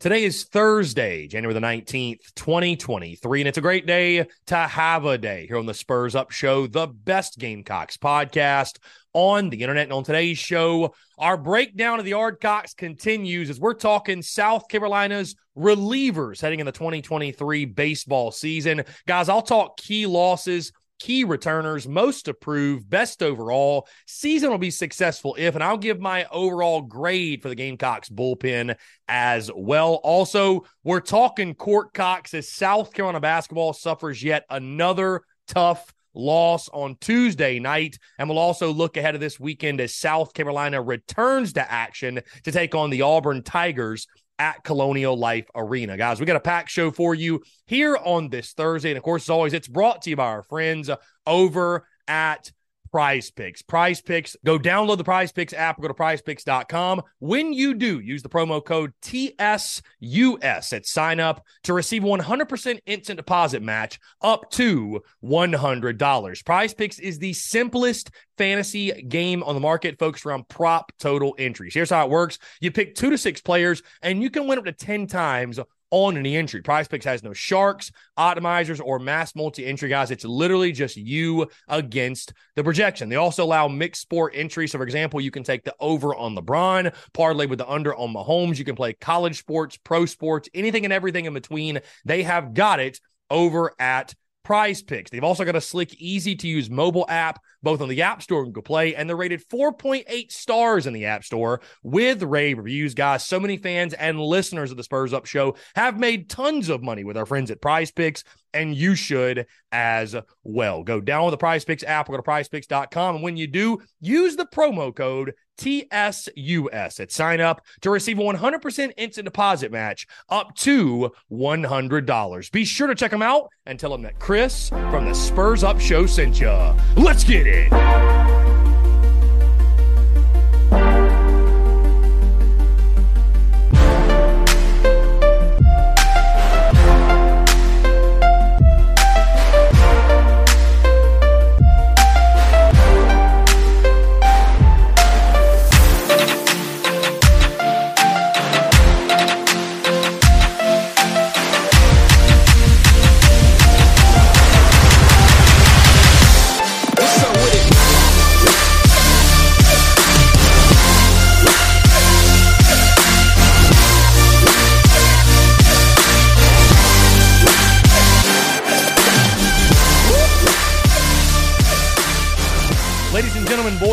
Today is Thursday, January the 19th, 2023, and it's a great day to have a day here on the Spurs Up Show, the best Gamecocks podcast on the internet. And on today's show, our breakdown of the Yardcocks continues as we're talking South Carolina's relievers heading in the 2023 baseball season. Guys, I'll talk key losses key returners, most approved, best overall. Season will be successful if, and I'll give my overall grade for the Gamecocks bullpen as well. Also, we're talking Court Cocks as South Carolina basketball suffers yet another tough loss on Tuesday night. And we'll also look ahead of this weekend as South Carolina returns to action to take on the Auburn Tigers at Colonial Life Arena. Guys, we got a packed show for you here on this Thursday. And of course, as always, it's brought to you by our friends over at Prize Picks. Prize Picks, go download the Prize Picks app go to prizepicks.com. When you do, use the promo code TSUS at sign up to receive 100% instant deposit match up to $100. Prize Picks is the simplest fantasy game on the market focused around prop total entries. Here's how it works you pick two to six players, and you can win up to 10 times on any entry. Prize Picks has no sharks, optimizers, or mass multi entry guys. It's literally just you against the projection. They also allow mixed sport entry. So, for example, you can take the over on LeBron, parlay with the under on Mahomes. You can play college sports, pro sports, anything and everything in between. They have got it over at prize picks. They've also got a slick, easy to use mobile app, both on the App Store and Google Play, and they're rated 4.8 stars in the App Store with rave reviews. Guys, so many fans and listeners of the Spurs Up Show have made tons of money with our friends at Prize Picks, and you should as well. Go down download the Prize Picks app or go to prizepicks.com. And when you do, use the promo code TSUS at sign up to receive a 100% instant deposit match up to $100. Be sure to check them out and tell them that Chris from the Spurs Up Show sent you. Let's get it.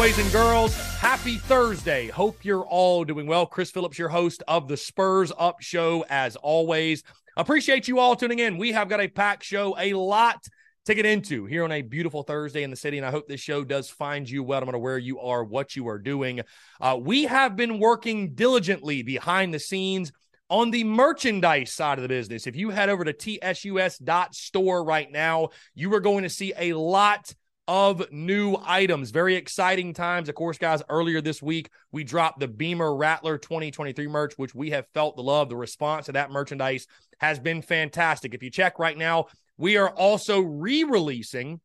Boys and girls. Happy Thursday. Hope you're all doing well. Chris Phillips, your host of the Spurs Up Show, as always. Appreciate you all tuning in. We have got a packed show, a lot to get into here on a beautiful Thursday in the city. And I hope this show does find you well, no matter where you are, what you are doing. Uh, we have been working diligently behind the scenes on the merchandise side of the business. If you head over to tsus.store right now, you are going to see a lot of new items. Very exciting times. Of course, guys, earlier this week, we dropped the Beamer Rattler 2023 merch, which we have felt the love. The response to that merchandise has been fantastic. If you check right now, we are also re releasing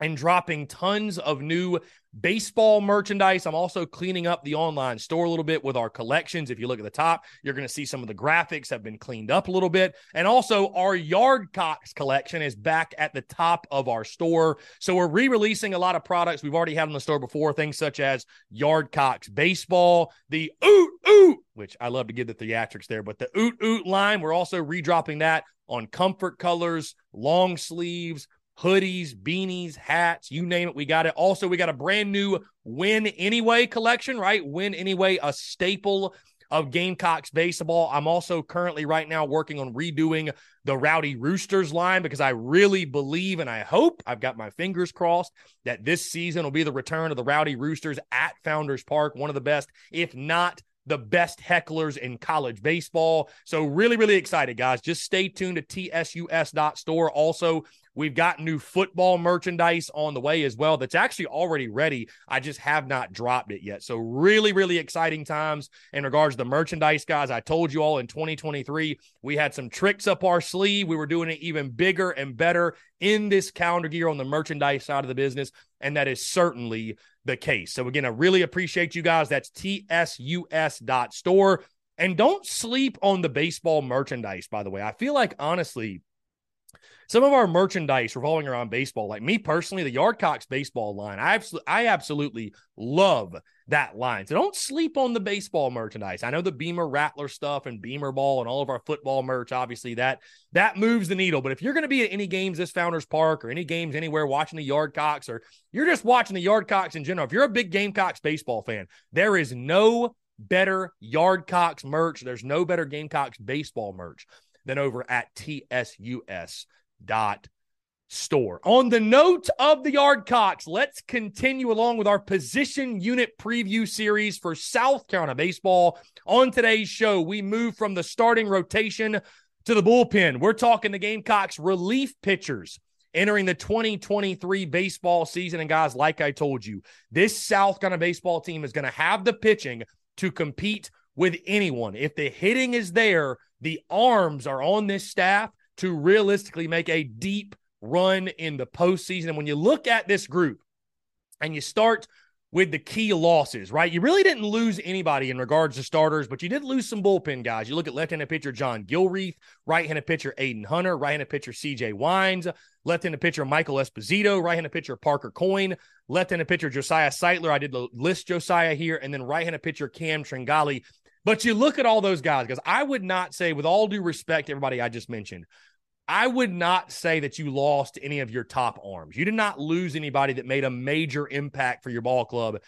and dropping tons of new baseball merchandise. I'm also cleaning up the online store a little bit with our collections. If you look at the top, you're going to see some of the graphics have been cleaned up a little bit. And also, our Yard Yardcocks collection is back at the top of our store. So we're re releasing a lot of products we've already had in the store before, things such as Yard Yardcocks baseball, the Oot Oot, which I love to give the theatrics there, but the Oot Oot line, we're also redropping that on comfort colors, long sleeves, hoodies, beanies, hats, you name it, we got it. Also, we got a brand new Win Anyway collection, right? Win Anyway, a staple of Gamecocks baseball. I'm also currently right now working on redoing the Rowdy Roosters line because I really believe and I hope I've got my fingers crossed that this season will be the return of the Rowdy Roosters at Founders Park, one of the best, if not the best hecklers in college baseball. So, really, really excited, guys. Just stay tuned to tsus.store. Also, We've got new football merchandise on the way as well that's actually already ready. I just have not dropped it yet. So, really, really exciting times in regards to the merchandise, guys. I told you all in 2023, we had some tricks up our sleeve. We were doing it even bigger and better in this calendar year on the merchandise side of the business. And that is certainly the case. So, again, I really appreciate you guys. That's tsus.store. And don't sleep on the baseball merchandise, by the way. I feel like, honestly, some of our merchandise revolving around baseball, like me personally, the Yardcocks baseball line, I absolutely, I absolutely love that line. So don't sleep on the baseball merchandise. I know the Beamer Rattler stuff and Beamer Ball and all of our football merch, obviously that that moves the needle. But if you're going to be at any games this Founders Park or any games anywhere watching the Yardcocks or you're just watching the Yardcocks in general, if you're a big Gamecocks baseball fan, there is no better Yardcocks merch. There's no better Gamecocks baseball merch than over at TSUS dot store. On the note of the yard Yardcocks, let's continue along with our position unit preview series for South Carolina baseball. On today's show, we move from the starting rotation to the bullpen. We're talking the Gamecocks relief pitchers entering the 2023 baseball season. And guys, like I told you, this South Carolina baseball team is going to have the pitching to compete with anyone. If the hitting is there, the arms are on this staff to realistically make a deep run in the postseason. And when you look at this group and you start with the key losses, right? You really didn't lose anybody in regards to starters, but you did lose some bullpen guys. You look at left-handed pitcher John Gilreath, right-handed pitcher Aiden Hunter, right-handed pitcher CJ Weins, left-handed pitcher Michael Esposito, right-handed pitcher Parker Coyne, left-handed pitcher Josiah Sightler. I did list Josiah here, and then right-handed pitcher Cam Tringali. But you look at all those guys, because I would not say, with all due respect to everybody I just mentioned, I would not say that you lost any of your top arms. You did not lose anybody that made a major impact for your ball club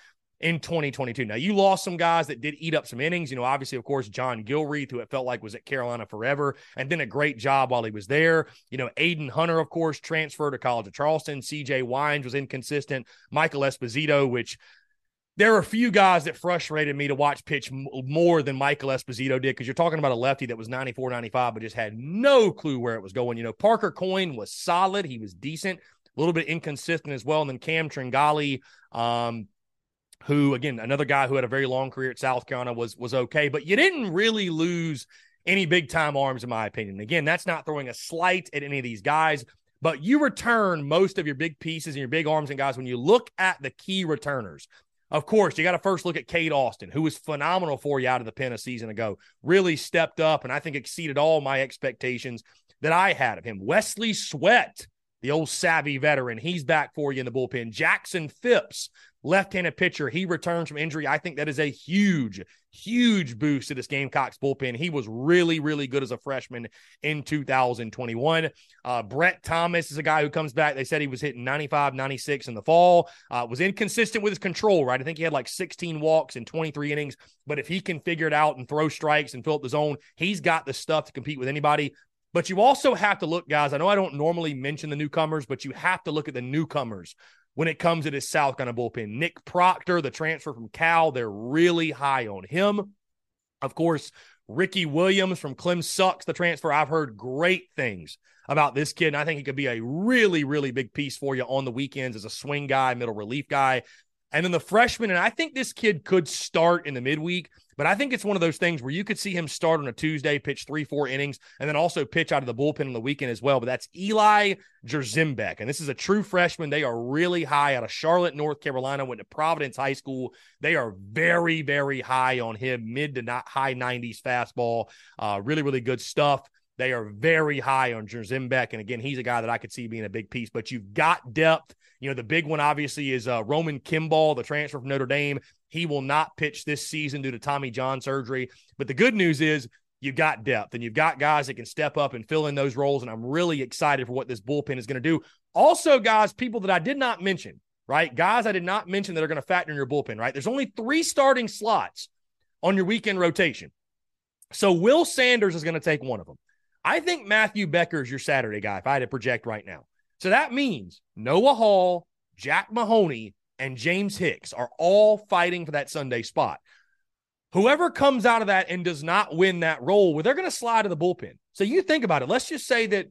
in 2022. Now, you lost some guys that did eat up some innings. You know, obviously, of course, John Gilreath, who it felt like was at Carolina forever and did a great job while he was there. You know, Aiden Hunter, of course, transferred to College of Charleston. CJ Weins was inconsistent. Michael Esposito, which there are a few guys that frustrated me to watch pitch more than Michael Esposito did because you're talking about a lefty that was 94, 95, but just had no clue where it was going. You know, Parker Coyne was solid. He was decent, a little bit inconsistent as well. And then Cam Tringali, um, who again, another guy who had a very long career at South Carolina was was okay, but you didn't really lose any big time arms, in my opinion. Again, that's not throwing a slight at any of these guys, but you return most of your big pieces and your big arms and guys when you look at the key returners. Of course, you got to first look at Cade Austin, who was phenomenal for you out of the pen a season ago. Really stepped up and I think exceeded all my expectations that I had of him. Wesley Sweat, the old savvy veteran, he's back for you in the bullpen. Jackson Phipps, left-handed pitcher. He returns from injury. I think that is a huge, huge boost to this Gamecocks bullpen. He was really, really good as a freshman in 2021. Uh, Brett Thomas is a guy who comes back. They said he was hitting 95, 96 in the fall. Uh, was inconsistent with his control, right? I think he had like 16 walks in 23 innings. But if he can figure it out and throw strikes and fill up the zone, he's got the stuff to compete with anybody. But you also have to look, guys. I know I don't normally mention the newcomers, but you have to look at the newcomers when it comes to this South kind of bullpen. Nick Proctor, the transfer from Cal, they're really high on him. Of course, Ricky Williams from Clem Sucks, the transfer. I've heard great things about this kid, and I think he could be a really, really big piece for you on the weekends as a swing guy, middle relief guy. And then the freshman, and I think this kid could start in the midweek, but I think it's one of those things where you could see him start on a Tuesday, pitch three, four innings, and then also pitch out of the bullpen on the weekend as well. But that's Eli Jerzembeck. And this is a true freshman. They are really high out of Charlotte, North Carolina, went to Providence High School. They are very, very high on him, mid to not high 90s fastball. Uh, really, really good stuff. They are very high on Jerzembeck. And again, he's a guy that I could see being a big piece, but you've got depth. You know, the big one obviously is uh, Roman Kimball, the transfer from Notre Dame. He will not pitch this season due to Tommy John surgery. But the good news is you've got depth and you've got guys that can step up and fill in those roles. And I'm really excited for what this bullpen is going to do. Also, guys, people that I did not mention, right? Guys I did not mention that are going to factor in your bullpen, right? There's only three starting slots on your weekend rotation. So Will Sanders is going to take one of them. I think Matthew Becker is your Saturday guy if I had to project right now. So that means Noah Hall, Jack Mahoney, and James Hicks are all fighting for that Sunday spot. Whoever comes out of that and does not win that role, well, they're going to slide to the bullpen. So you think about it. Let's just say that,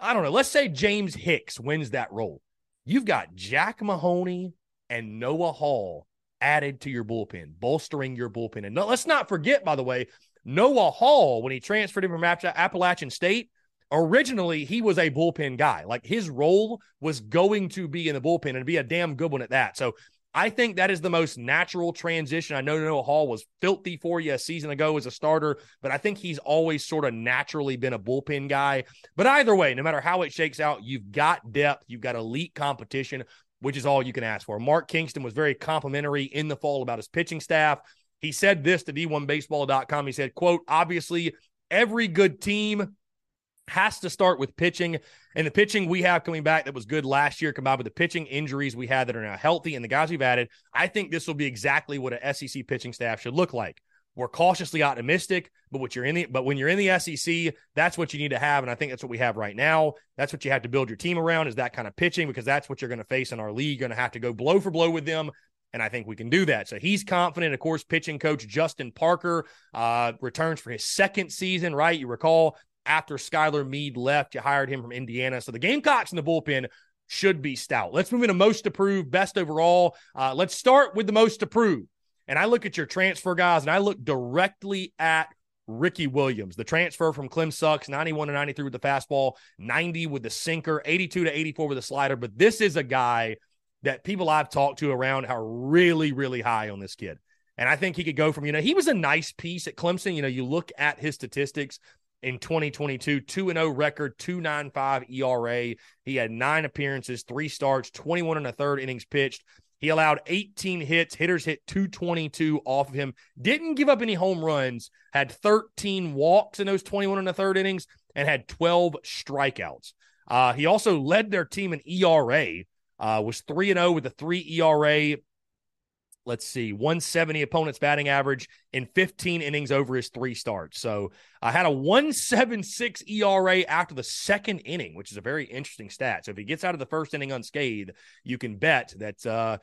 I don't know, let's say James Hicks wins that role. You've got Jack Mahoney and Noah Hall added to your bullpen, bolstering your bullpen. And no, let's not forget, by the way, Noah Hall, when he transferred him from Appalachian State, originally he was a bullpen guy. Like his role was going to be in the bullpen and be a damn good one at that. So I think that is the most natural transition. I know Noah Hall was filthy for you a season ago as a starter, but I think he's always sort of naturally been a bullpen guy. But either way, no matter how it shakes out, you've got depth, you've got elite competition, which is all you can ask for. Mark Kingston was very complimentary in the fall about his pitching staff. He said this to D1Baseball.com. He said, quote, obviously, every good team has to start with pitching. And the pitching we have coming back that was good last year, combined with the pitching injuries we had that are now healthy and the guys we've added, I think this will be exactly what an SEC pitching staff should look like. We're cautiously optimistic, but what you're in the but when you're in the SEC, that's what you need to have, and I think that's what we have right now. That's what you have to build your team around is that kind of pitching because that's what you're going to face in our league. You're going to have to go blow for blow with them and I think we can do that. So he's confident. Of course, pitching coach Justin Parker uh, returns for his second season, right? You recall after Skylar Meade left, you hired him from Indiana. So the Gamecocks in the bullpen should be stout. Let's move into most approved, best overall. Uh, let's start with the most approved. And I look at your transfer guys and I look directly at Ricky Williams, the transfer from Clem Sucks, 91 to 93 with the fastball, 90 with the sinker, 82 to 84 with the slider. But this is a guy that people I've talked to around are really, really high on this kid. And I think he could go from, you know, he was a nice piece at Clemson. You know, you look at his statistics in 2022, 2 0 record, 295 ERA. He had nine appearances, three starts, 21 and a third innings pitched. He allowed 18 hits. Hitters hit 222 off of him. Didn't give up any home runs. Had 13 walks in those 21 and a third innings and had 12 strikeouts. Uh, he also led their team in ERA uh, was 3 0 with a 3 ERA. Let's see, 170 opponent's batting average in 15 innings over his three starts. So I had a 176 ERA after the second inning, which is a very interesting stat. So if he gets out of the first inning unscathed, you can bet that uh,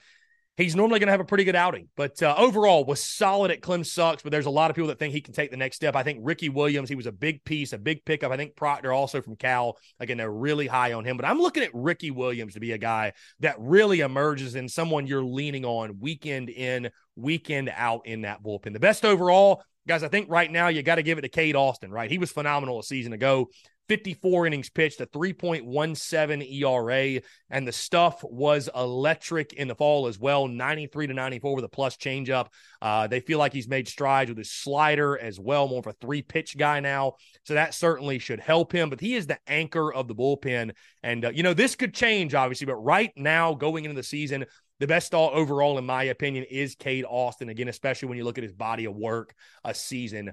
he's normally going to have a pretty good outing. But uh, overall, was solid at Clem Sucks. But there's a lot of people that think he can take the next step. I think Ricky Williams, he was a big piece, a big pickup. I think Proctor also from Cal. Again, they're really high on him. But I'm looking at Ricky Williams to be a guy that really emerges in someone you're leaning on weekend in, weekend out in that bullpen. The best overall. Guys, I think right now you got to give it to Cade Austin, right? He was phenomenal a season ago. 54 innings pitched, a 3.17 ERA, and the stuff was electric in the fall as well. 93 to 94 with a plus changeup. Uh, they feel like he's made strides with his slider as well, more of a three pitch guy now. So that certainly should help him. But he is the anchor of the bullpen. And, uh, you know, this could change, obviously, but right now, going into the season, the best all overall, in my opinion, is Cade Austin. Again, especially when you look at his body of work a season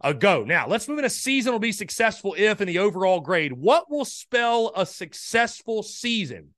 ago. Now, let's move into season will be successful if in the overall grade. What will spell a successful season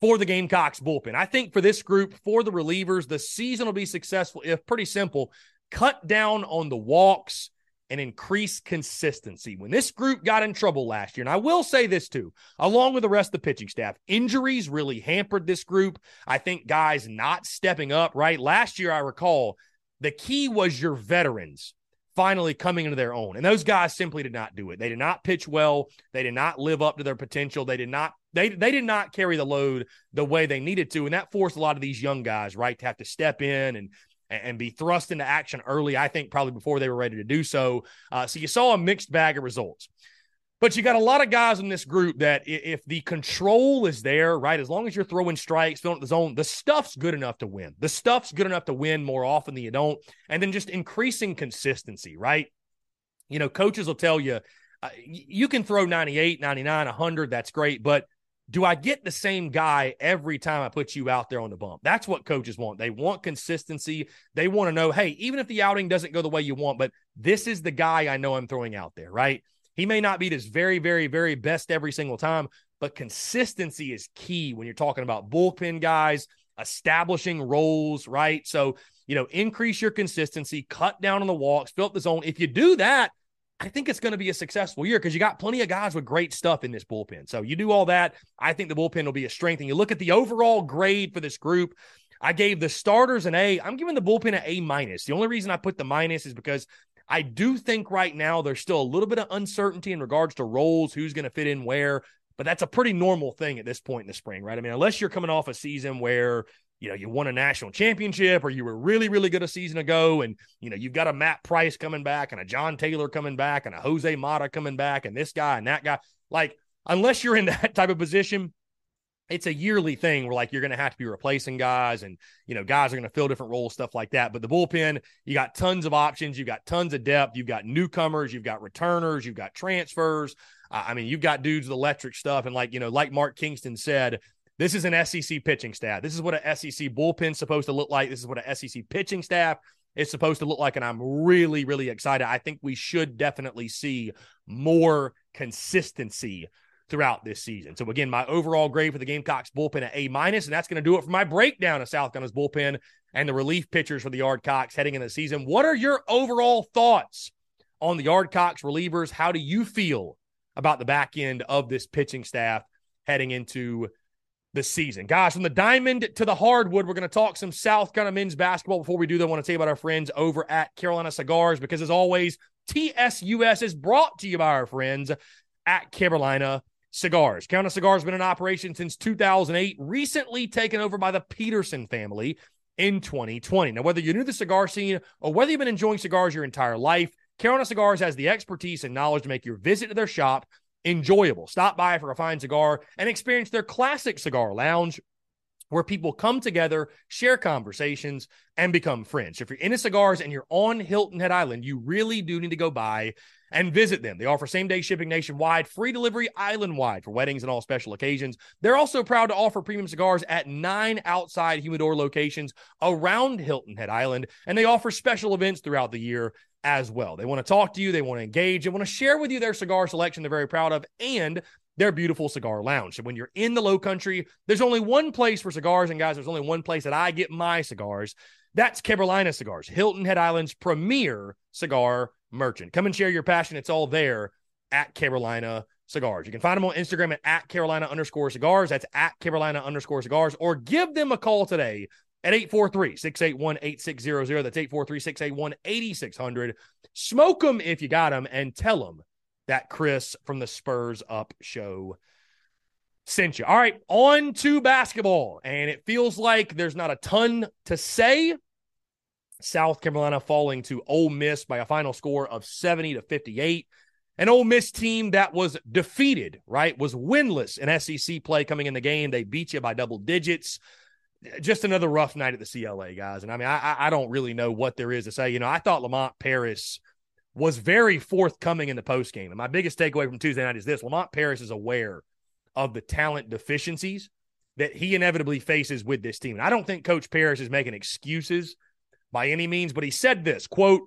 for the Gamecocks bullpen? I think for this group, for the relievers, the season will be successful if pretty simple. Cut down on the walks and increase consistency. When this group got in trouble last year, and I will say this too, along with the rest of the pitching staff, injuries really hampered this group. I think guys not stepping up, right? Last year, I recall the key was your veterans finally coming into their own. And those guys simply did not do it. They did not pitch well. They did not live up to their potential. They did not They they did not carry the load the way they needed to, and that forced a lot of these young guys, right, to have to step in and and be thrust into action early. I think probably before they were ready to do so. Uh, so you saw a mixed bag of results. But you got a lot of guys in this group that if the control is there, right, as long as you're throwing strikes, filling the zone, the stuff's good enough to win. The stuff's good enough to win more often than you don't. And then just increasing consistency, right? You know, coaches will tell you, uh, you can throw 98, 99, 100. That's great. But do I get the same guy every time I put you out there on the bump? That's what coaches want. They want consistency. They want to know, hey, even if the outing doesn't go the way you want, but this is the guy I know I'm throwing out there, right? He may not be his very, very, very best every single time, but consistency is key when you're talking about bullpen guys, establishing roles, right? So, you know, increase your consistency, cut down on the walks, fill up the zone. If you do that, I think it's going to be a successful year because you got plenty of guys with great stuff in this bullpen. So you do all that. I think the bullpen will be a strength. And you look at the overall grade for this group. I gave the starters an A. I'm giving the bullpen an A minus. The only reason I put the minus is because I do think right now there's still a little bit of uncertainty in regards to roles, who's going to fit in where, but that's a pretty normal thing at this point in the spring, right? I mean, unless you're coming off a season where you know you won a national championship or you were really really good a season ago and you know you've got a Matt Price coming back and a John Taylor coming back and a Jose Mata coming back and this guy and that guy like unless you're in that type of position it's a yearly thing where like you're going to have to be replacing guys and you know guys are going to fill different roles stuff like that. But the bullpen you got tons of options you've got tons of depth you've got newcomers you've got returners you've got transfers. Uh, i mean you've got dudes with electric stuff. And like you know like mark kingston said this is an sec pitching staff. This is what an sec bullpen's supposed to look like. This is what an sec pitching staff is supposed to look like. And i'm really really excited. I think we should definitely see more consistency throughout this season. So again, my overall grade for the Gamecocks bullpen at A minus, and that's going to do it for my breakdown of South Carolina's bullpen and the relief pitchers for the Yardcocks heading into the season. What are your overall thoughts on the Yardcocks relievers? How do you feel about the back end of this pitching staff heading into the season? Guys, from the diamond to the hardwood, we're going to talk some South Carolina men's basketball. Before we do that, I want to tell you about our friends over at Carolina Cigars because, as always, TSUS is brought to you by our friends at Carolina Cigars. Carolina Cigars has been in operation since 2008, recently taken over by the Peterson family in 2020. Now, whether you're new to the cigar scene or whether you've been enjoying cigars your entire life, Carolina Cigars has the expertise and knowledge to make your visit to their shop enjoyable. Stop by for a fine cigar and experience their classic cigar lounge where people come together, share conversations, and become friends. If you're into cigars and you're on Hilton Head Island, you really do need to go by and visit them. They offer same day shipping nationwide, free delivery island wide for weddings and all special occasions. They're also proud to offer premium cigars at nine outside humidor locations around Hilton Head Island, and they offer special events throughout the year as well. They want to talk to you, they want to engage, they want to share with you their cigar selection they're very proud of, and their beautiful cigar lounge. So when you're in the low country, there's only one place for cigars. And guys, there's only one place that I get my cigars. That's Carolina Cigars, Hilton Head Island's premier cigar merchant. Come and share your passion. It's all there at Carolina Cigars. You can find them on Instagram at, at Carolina underscore cigars. That's at Carolina underscore cigars. Or give them a call today at 843 681 8600. That's 843 681 8600. Smoke them if you got them and tell them that Chris from the Spurs Up show sent you. All right, on to basketball. And it feels like there's not a ton to say. South Carolina falling to Ole Miss by a final score of 70 to 58. An Ole Miss team that was defeated, right? Was winless in SEC play coming in the game. They beat you by double digits. Just another rough night at the CLA, guys. And I mean, I, I don't really know what there is to say. You know, I thought Lamont Paris was very forthcoming in the post game. And my biggest takeaway from Tuesday night is this Lamont Paris is aware of the talent deficiencies that he inevitably faces with this team. And I don't think Coach Paris is making excuses by any means, but he said this quote,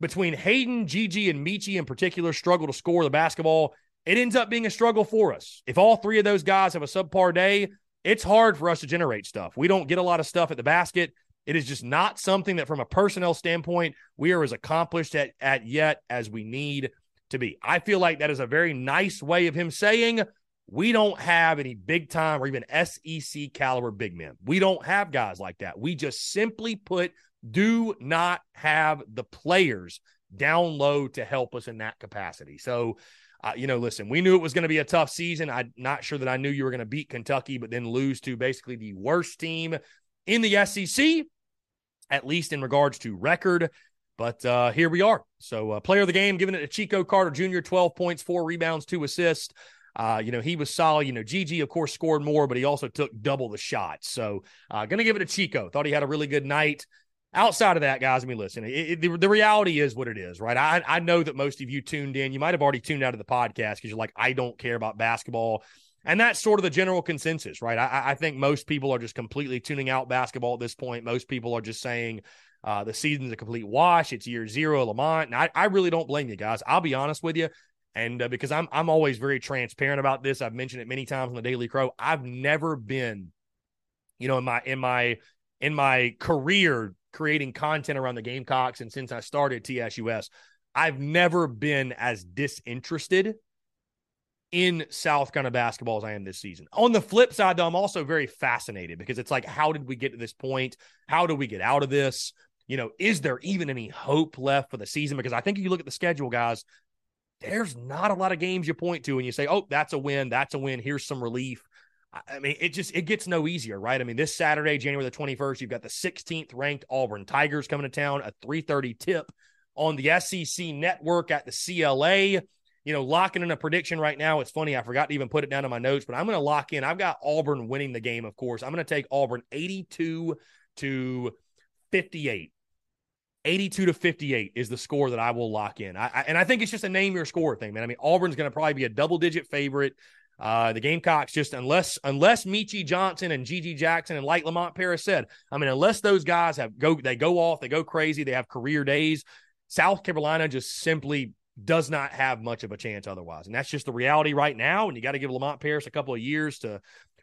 between Hayden, GG, and Meechie in particular struggle to score the basketball, it ends up being a struggle for us. If all three of those guys have a subpar day, it's hard for us to generate stuff. We don't get a lot of stuff at the basket. It is just not something that, from a personnel standpoint, we are as accomplished at, at yet as we need to be. I feel like that is a very nice way of him saying we don't have any big time or even SEC caliber big men. We don't have guys like that. We just simply put do not have the players down low to help us in that capacity. So uh, you know, listen, we knew it was going to be a tough season. I'm not sure that I knew you were going to beat Kentucky, but then lose to basically the worst team in the SEC, at least in regards to record. But uh, here we are. So, uh, player of the game, giving it to Chico Carter Jr., 12 points, four rebounds, two assists. Uh, you know, he was solid. You know, GG, of course, scored more, but he also took double the shots. So, uh, going to give it to Chico. Thought he had a really good night. Outside of that, guys, I mean, listen, it, it, the, the reality is what it is, right? I, I know that most of you tuned in. You might have already tuned out of the podcast because you're like, I don't care about basketball. And that's sort of the general consensus, right? I, I think most people are just completely tuning out basketball at this point. Most people are just saying uh, the season's a complete wash. It's year zero, Lamont. And I, I really don't blame you guys. I'll be honest with you. And uh, because I'm I'm always very transparent about this, I've mentioned it many times on the Daily Crow. I've never been, you know, in my in my in my career creating content around the Gamecocks, and since I started TSUS, I've never been as disinterested in South kind of basketball as I am this season. On the flip side, though, I'm also very fascinated because it's like, how did we get to this point? How do we get out of this? You know, is there even any hope left for the season? Because I think if you look at the schedule, guys, there's not a lot of games you point to and you say, oh, that's a win, that's a win, here's some relief. I mean, it just it gets no easier, right? I mean, this Saturday, January the 21st, you've got the 16th ranked Auburn Tigers coming to town, a 3:30 tip on the SEC network at the CLA. You know, locking in a prediction right now. It's funny, I forgot to even put it down in my notes, but I'm going to lock in. I've got Auburn winning the game, of course. I'm going to take Auburn 82 to 58. 82 to 58 is the score that I will lock in. I, I, and I think it's just a name your score thing, man. I mean, Auburn's going to probably be a double digit favorite. Uh, the Gamecocks just unless unless Meechie Johnson and GG Jackson and like Lamont Paris said, I mean, unless those guys have go they go off, they go crazy, they have career days. South Carolina just simply does not have much of a chance otherwise, and that's just the reality right now. And you got to give Lamont Paris a couple of years to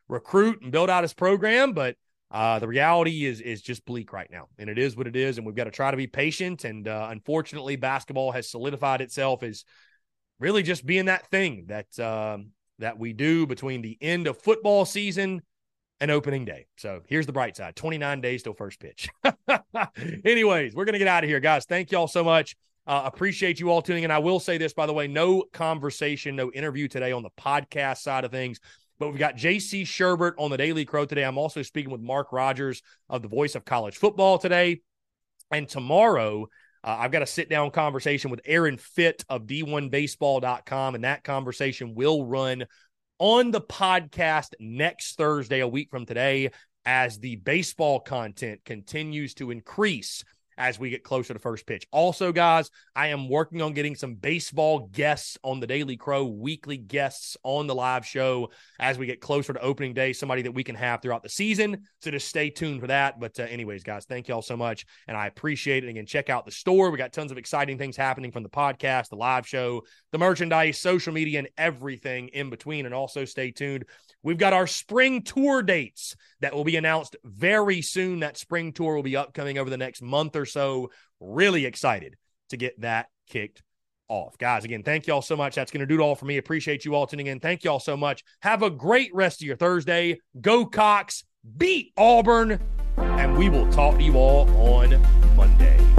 recruit and build out his program, but uh, the reality is is just bleak right now, and it is what it is, and we've got to try to be patient. And uh, unfortunately, basketball has solidified itself as really just being that thing that um, that we do between the end of football season and opening day. So here's the bright side 29 days till first pitch. Anyways, we're going to get out of here, guys. Thank y'all so much. Uh, appreciate you all tuning in. I will say this, by the way, no conversation, no interview today on the podcast side of things. But we've got JC Shurburtt on the Daily Crow today. I'm also speaking with Mark Rogers of the Voice of College Football today. And tomorrow, uh, I've got a sit down conversation with Aaron Fitt of D1Baseball.com, and that conversation will run on the podcast next Thursday, a week from today, as the baseball content continues to increase as we get closer to first pitch. Also, guys, I am working on getting some baseball guests on the Daily Crow, weekly guests on the live show as we get closer to opening day, somebody that we can have throughout the season. So just stay tuned for that. But, uh, anyways, guys, thank y'all so much. And I appreciate it. Again, check out the store. We got tons of exciting things happening from the podcast, the live show, the merchandise, social media, and everything in between. And also stay tuned We've got our spring tour dates that will be announced very soon. That spring tour will be upcoming over the next month or so. Really excited to get that kicked off. Guys, again, thank y'all so much. That's going to do it all for me. Appreciate you all tuning in. Thank y'all so much. Have a great rest of your Thursday. Go Cocks, beat Auburn, and we will talk to you all on Monday.